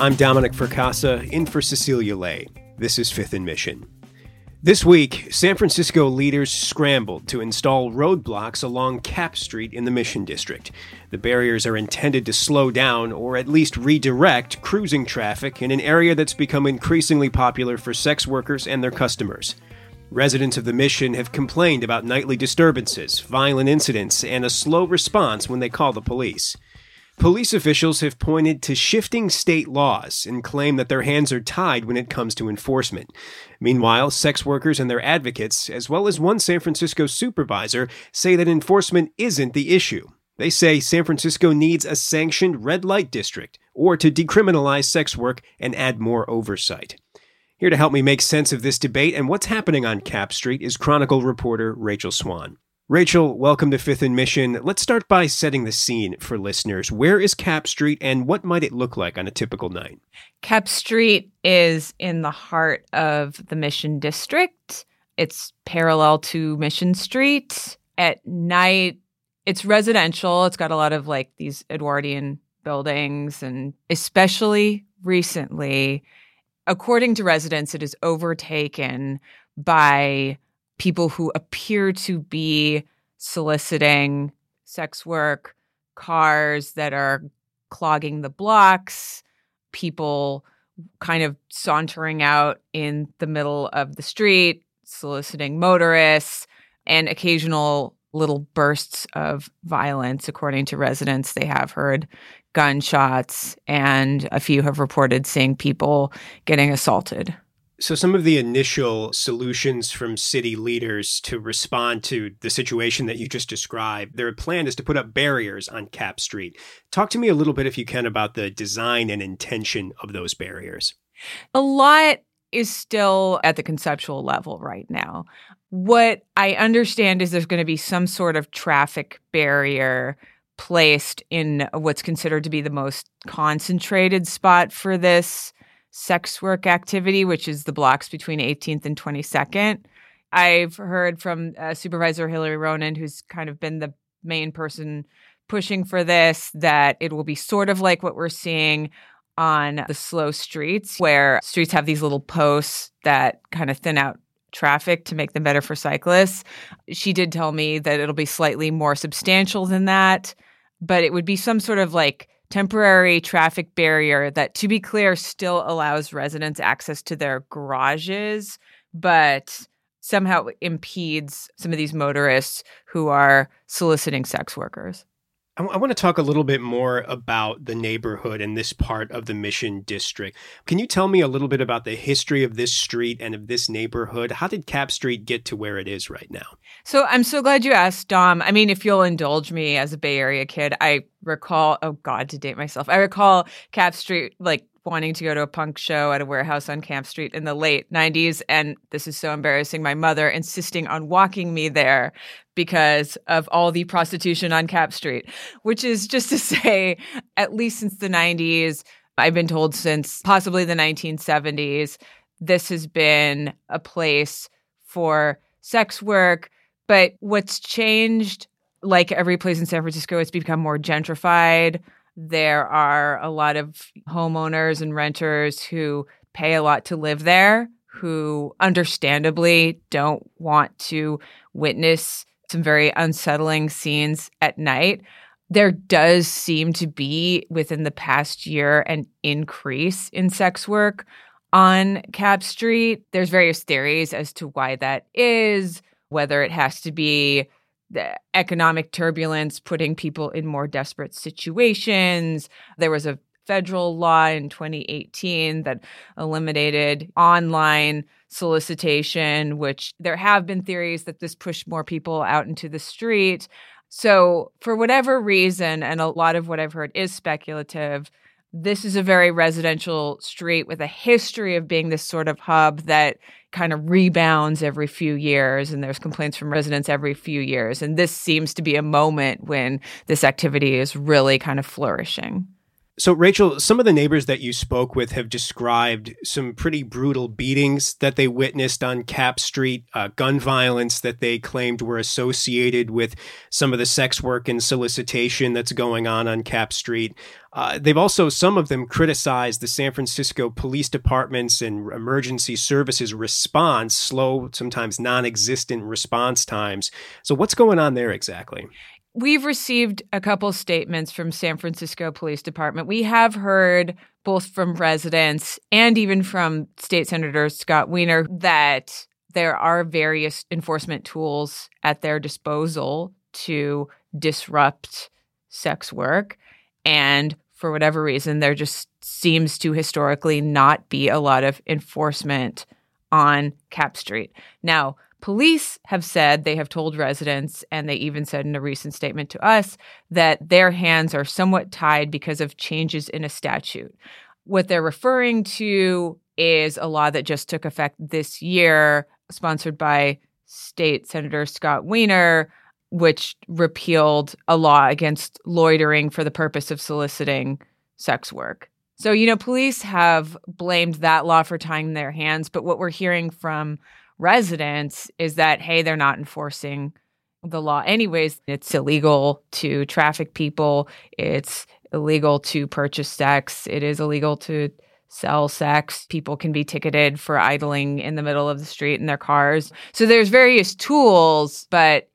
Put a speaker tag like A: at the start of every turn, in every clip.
A: I'm Dominic Fracassa, in for Cecilia Lei. This is Fifth and Mission. This week, San Francisco leaders scrambled to install roadblocks along Capp Street in the Mission District. The barriers are intended to slow down or at least redirect cruising traffic in an area that's become increasingly popular for sex workers and their customers. Residents of the Mission have complained about nightly disturbances, violent incidents, and a slow response when they call the police. Police officials have pointed to shifting state laws and claim that their hands are tied when it comes to enforcement. Meanwhile, sex workers and their advocates, as well as one San Francisco supervisor, say that enforcement isn't the issue. They say San Francisco needs a sanctioned red light district or to decriminalize sex work and add more oversight. Here to help me make sense of this debate and what's happening on Capp Street is Chronicle reporter Rachel Swan. Rachel, welcome to Fifth and Mission. Let's start by setting the scene for listeners. Where is Capp Street and what might it look like on a typical night?
B: Capp Street is in the heart of the Mission District. It's parallel to Mission Street. At night, it's residential. It's got a lot of like these Edwardian buildings, and especially recently, according to residents, it is overtaken by people who appear to be soliciting sex work, cars that are clogging the blocks, people kind of sauntering out in the middle of the street, soliciting motorists, and occasional little bursts of violence. According to residents, they have heard gunshots, and a few have reported seeing people getting assaulted.
A: So, some of the initial solutions from city leaders to respond to the situation that you just described, their plan is to put up barriers on Cap Street. Talk to me a little bit, if you can, about the design and intention of those barriers.
B: A lot is still at the conceptual level right now. What I understand is there's going to be some sort of traffic barrier placed in what's considered to be the most concentrated spot for this sex work activity, which is the blocks between 18th and 22nd. I've heard from uh, Supervisor Hillary Ronen, who's kind of been the main person pushing for this, that it will be sort of like what we're seeing on the slow streets, where streets have these little posts that kind of thin out traffic to make them better for cyclists. She did tell me that it'll be slightly more substantial than that, but it would be some sort of like temporary traffic barrier that, to be clear, still allows residents access to their garages, but somehow impedes some of these motorists who are soliciting sex workers.
A: I, w- I want to talk a little bit more about the neighborhood and this part of the Mission District. Can you tell me a little bit about the history of this street and of this neighborhood? How did Capp Street get to where it is right now?
B: So I'm so glad you asked, Dom. I mean, if you'll indulge me as a Bay Area kid, I recall, oh God, to date myself, I recall Capp Street like wanting to go to a punk show at a warehouse on Camp Street in the late 90s. And this is so embarrassing. My mother insisting on walking me there because of all the prostitution on Capp Street, which is just to say, at least since the 90s, I've been told since possibly the 1970s, this has been a place for sex work. But what's changed, like every place in San Francisco, it's become more gentrified there are a lot of homeowners and renters who pay a lot to live there, who understandably don't want to witness some very unsettling scenes at night. There does seem to be within the past year an increase in sex work on Capp Street. There's various theories as to why that is, whether it has to be the economic turbulence putting people in more desperate situations. There was a federal law in 2018 that eliminated online solicitation, which there have been theories that this pushed more people out into the street. So, for whatever reason, and a lot of what I've heard is speculative, this is a very residential street with a history of being this sort of hub that kind of rebounds every few years and there's complaints from residents every few years. And this seems to be a moment when this activity is really kind of flourishing
A: So, Rachel, some of the neighbors that you spoke with have described some pretty brutal beatings that they witnessed on Capp Street, uh, gun violence that they claimed were associated with some of the sex work and solicitation that's going on on Capp Street. Uh, they've also, some of them, criticized the San Francisco Police Department's and emergency services response, slow, sometimes non existent response times. So, what's going on there exactly?
B: We've received a couple statements from San Francisco Police Department. We have heard both from residents and even from State Senator Scott Wiener that there are various enforcement tools at their disposal to disrupt sex work. And for whatever reason, there just seems to historically not be a lot of enforcement on Capp Street. Now, Police have said, they have told residents, and they even said in a recent statement to us, that their hands are somewhat tied because of changes in a statute. What they're referring to is a law that just took effect this year, sponsored by State Senator Scott Wiener, which repealed a law against loitering for the purpose of soliciting sex work. So, you know, police have blamed that law for tying their hands, but what we're hearing from residents is that, hey, they're not enforcing the law anyways. It's illegal to traffic people, it's illegal to purchase sex, it is illegal to sell sex. People can be ticketed for idling in the middle of the street in their cars. So there's various tools, but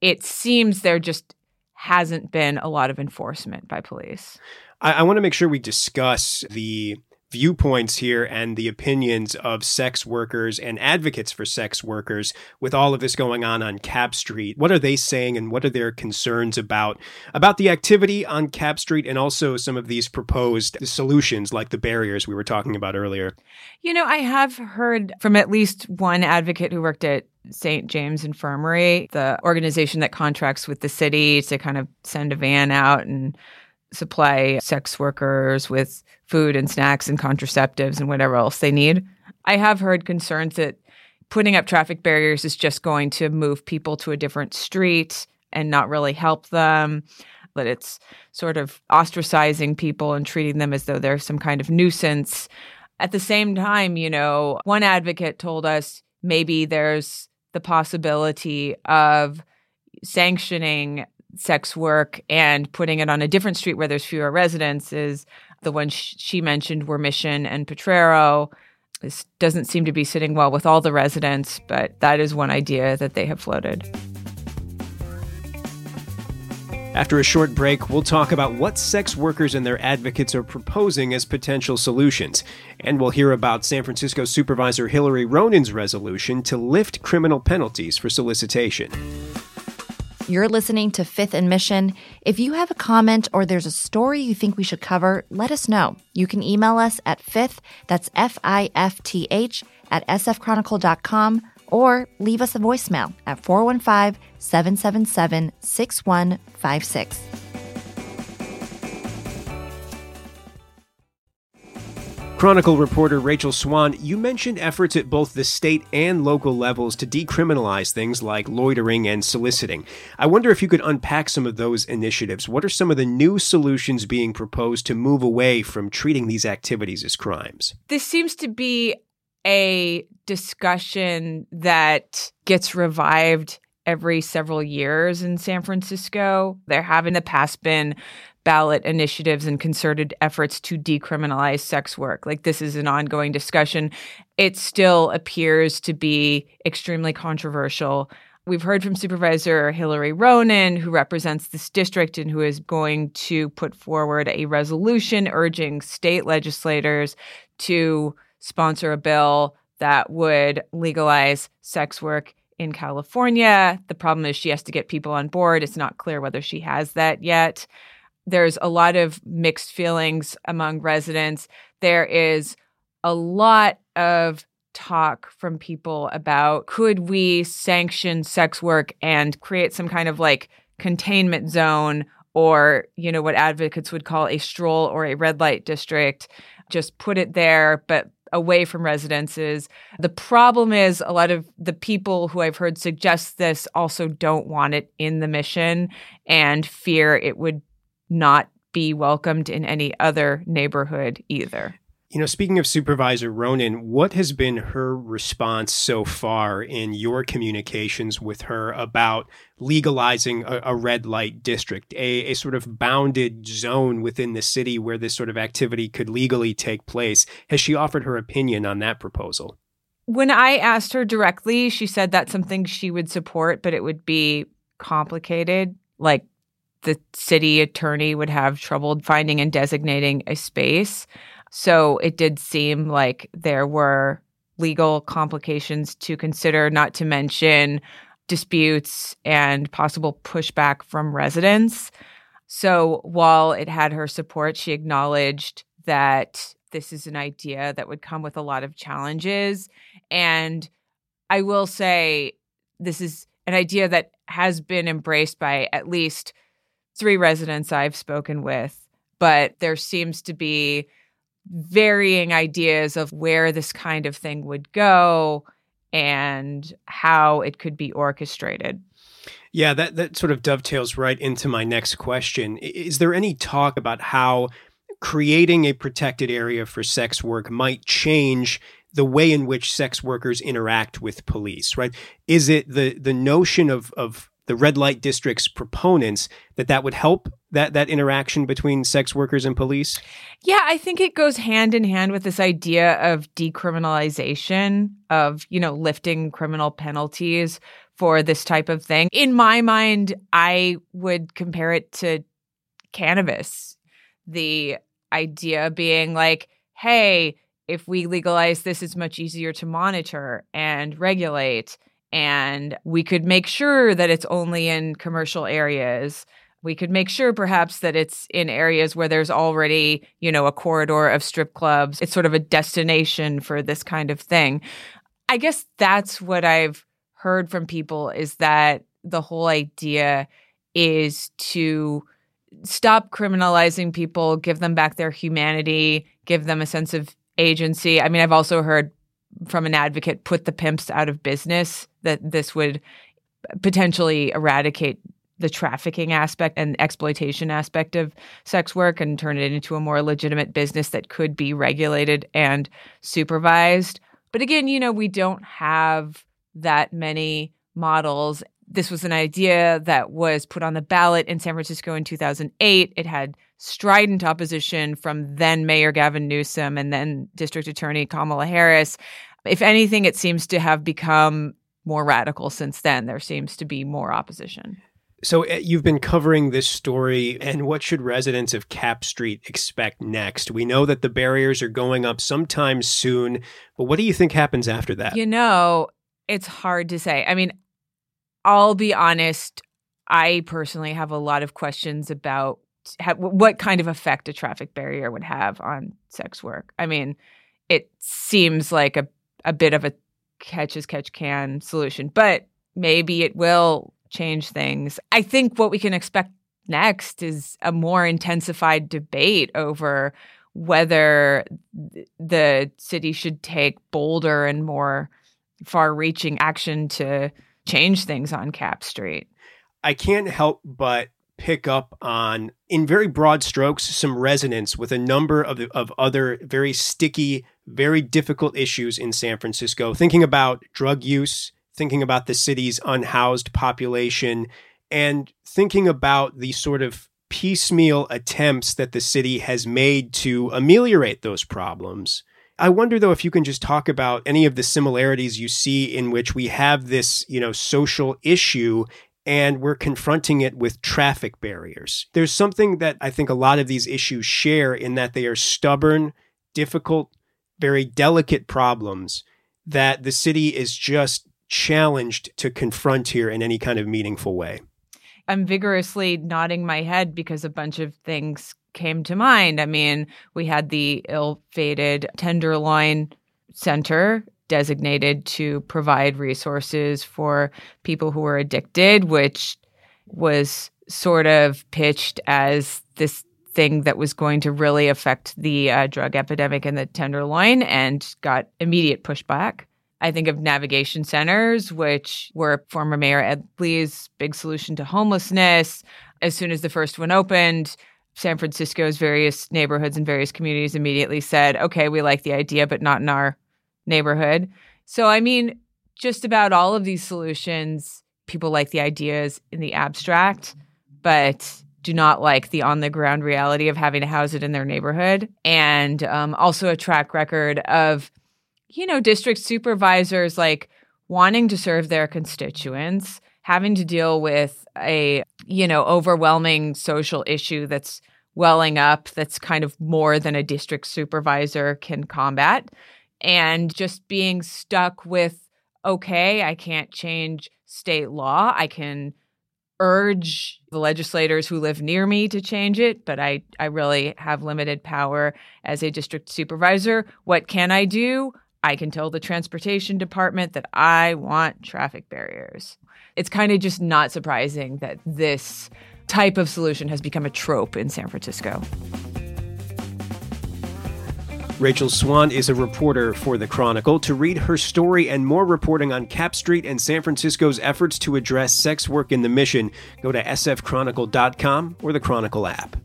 B: it seems there just hasn't been a lot of enforcement by police.
A: I, I want to make sure we discuss the viewpoints here and the opinions of sex workers and advocates for sex workers with all of this going on on Capp Street. What are they saying and what are their concerns about about the activity on Capp Street and also some of these proposed solutions like the barriers we were talking about earlier?
B: You know, I have heard from at least one advocate who worked at St. James Infirmary, the organization that contracts with the city to kind of send a van out and supply sex workers with food and snacks and contraceptives and whatever else they need. I have heard concerns that putting up traffic barriers is just going to move people to a different street and not really help them. That it's sort of ostracizing people and treating them as though they're some kind of nuisance. At the same time, you know, one advocate told us maybe there's the possibility of sanctioning sex work and putting it on a different street where there's fewer residents is the ones she mentioned were Mission and Potrero. This doesn't seem to be sitting well with all the residents, but that is one idea that they have floated.
A: After a short break, we'll talk about what sex workers and their advocates are proposing as potential solutions. And we'll hear about San Francisco Supervisor Hillary Ronen's resolution to lift criminal penalties for solicitation.
C: You're listening to Fifth and Mission. If you have a comment or there's a story you think we should cover, let us know. You can email us at fifth, that's F I F T H, at sfchronicle.com, or leave us a voicemail at 415 777 6156.
A: Chronicle reporter Rachel Swan, you mentioned efforts at both the state and local levels to decriminalize things like loitering and soliciting. I wonder if you could unpack some of those initiatives. What are some of the new solutions being proposed to move away from treating these activities as crimes?
B: This seems to be a discussion that gets revived every several years in San Francisco. There have in the past been ballot initiatives and concerted efforts to decriminalize sex work. Like this is an ongoing discussion. It still appears to be extremely controversial. We've heard from Supervisor Hillary Ronen, who represents this district and who is going to put forward a resolution urging state legislators to sponsor a bill that would legalize sex work in California. The problem is she has to get people on board. It's not clear whether she has that yet there's a lot of mixed feelings among residents. There is a lot of talk from people about could we sanction sex work and create some kind of like containment zone or you know what advocates would call a stroll or a red light district just put it there but away from residences the problem is a lot of the people who i've heard suggest this also don't want it in the mission and fear it would not be welcomed in any other neighborhood either.
A: You know, speaking of Supervisor Ronen, what has been her response so far in your communications with her about legalizing a, a, red light district, a, a sort of bounded zone within the city where this sort of activity could legally take place? Has she offered her opinion on that proposal?
B: When I asked her directly, she said that's something she would support, but it would be complicated. Like the city attorney would have trouble finding and designating a space. So it did seem like there were legal complications to consider, not to mention disputes and possible pushback from residents. So while it had her support, she acknowledged that this is an idea that would come with a lot of challenges. And I will say, this is an idea that has been embraced by at least three residents I've spoken with, but there seems to be varying ideas of where this kind of thing would go and how it could be orchestrated.
A: Yeah, that, that sort of dovetails right into my next question. Is there any talk about how creating a protected area for sex work might change the way in which sex workers interact with police, right? Is it the the notion of of the red light district's proponents that that would help that that interaction between sex workers and police?
B: Yeah, I think it goes hand in hand with this idea of decriminalization of, you know, lifting criminal penalties for this type of thing. In my mind, I would compare it to cannabis. The idea being like, hey, if we legalize this, it's much easier to monitor and regulate and we could make sure that it's only in commercial areas. We could make sure perhaps that it's in areas where there's already you know a corridor of strip clubs. It's sort of a destination for this kind of thing. I guess that's what i've heard from people is that the whole idea is to stop criminalizing people give them back their humanity give them a sense of agency. I mean i've also heard from an advocate put the pimps out of business, that this would potentially eradicate the trafficking aspect and exploitation aspect of sex work and turn it into a more legitimate business that could be regulated and supervised. But again, you know, we don't have that many models. This was an idea that was put on the ballot in San Francisco in 2008. It had strident opposition from then Mayor Gavin Newsom and then District Attorney Kamala Harris. If anything, it seems to have become more radical since then. There seems to be more opposition.
A: So uh, you've been covering this story, and what should residents of Capp Street expect next? We know that the barriers are going up sometime soon, but what do you think happens after that?
B: You know, it's hard to say. I mean, I'll be honest. I personally have a lot of questions about what kind of effect a traffic barrier would have on sex work. I mean, it seems like a a bit of a catch as catch can solution, but maybe it will change things. I think what we can expect next is a more intensified debate over whether the city should take bolder and more far reaching action to change things on Capp Street.
A: I can't help but pick up on, in very broad strokes, some resonance with a number of, of other very sticky, very difficult issues in San Francisco. Thinking about drug use, thinking about the city's unhoused population, and thinking about the sort of piecemeal attempts that the city has made to ameliorate those problems. I wonder though if you can just talk about any of the similarities you see in which we have this, you know, social issue and we're confronting it with traffic barriers. There's something that I think a lot of these issues share in that they are stubborn, difficult, very delicate problems that the city is just challenged to confront here in any kind of meaningful way.
B: I'm vigorously nodding my head because a bunch of things came to mind. I mean, we had the ill fated Tenderloin Center designated to provide resources for people who are addicted, which was sort of pitched as this thing that was going to really affect the uh, drug epidemic in the Tenderloin and got immediate pushback. I think of navigation centers, which were former Mayor Ed Lee's big solution to homelessness. As soon as the first one opened, San Francisco's various neighborhoods and various communities immediately said, okay, we like the idea, but not in our neighborhood. So, I mean, just about all of these solutions, people like the ideas in the abstract, but do not like the on the ground reality of having to house it in their neighborhood. And um, also a track record of, you know, district supervisors like wanting to serve their constituents, having to deal with a, you know, overwhelming social issue that's welling up that's kind of more than a district supervisor can combat and just being stuck with okay i can't change state law i can urge the legislators who live near me to change it, but I, I really have limited power as a district supervisor. What can I do? I can tell the transportation department that I want traffic barriers. It's kind of just not surprising that this type of solution has become a trope in San Francisco.
A: Rachel Swan is a reporter for The Chronicle. To read her story and more reporting on Capp Street and San Francisco's efforts to address sex work in the mission, go to sfchronicle.com or the Chronicle app.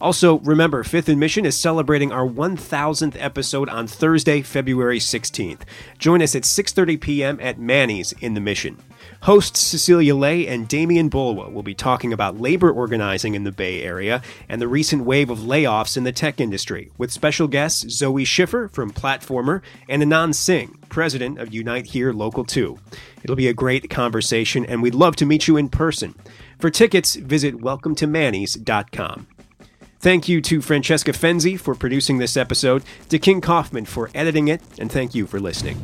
A: Also, remember, Fifth and Mission is celebrating our 1000th episode on Thursday, February 16th. Join us at 6:30 p.m. at Manny's in the Mission. Hosts Cecilia Lei and Demian Bulwa will be talking about labor organizing in the Bay Area and the recent wave of layoffs in the tech industry, with special guests Zoe Schiffer from Platformer and Anand Singh, president of Unite Here Local 2. It'll be a great conversation, and we'd love to meet you in person. For tickets, visit welcometomannys.com. Thank you to Francesca Fenzi for producing this episode, to King Kaufman for editing it, and thank you for listening.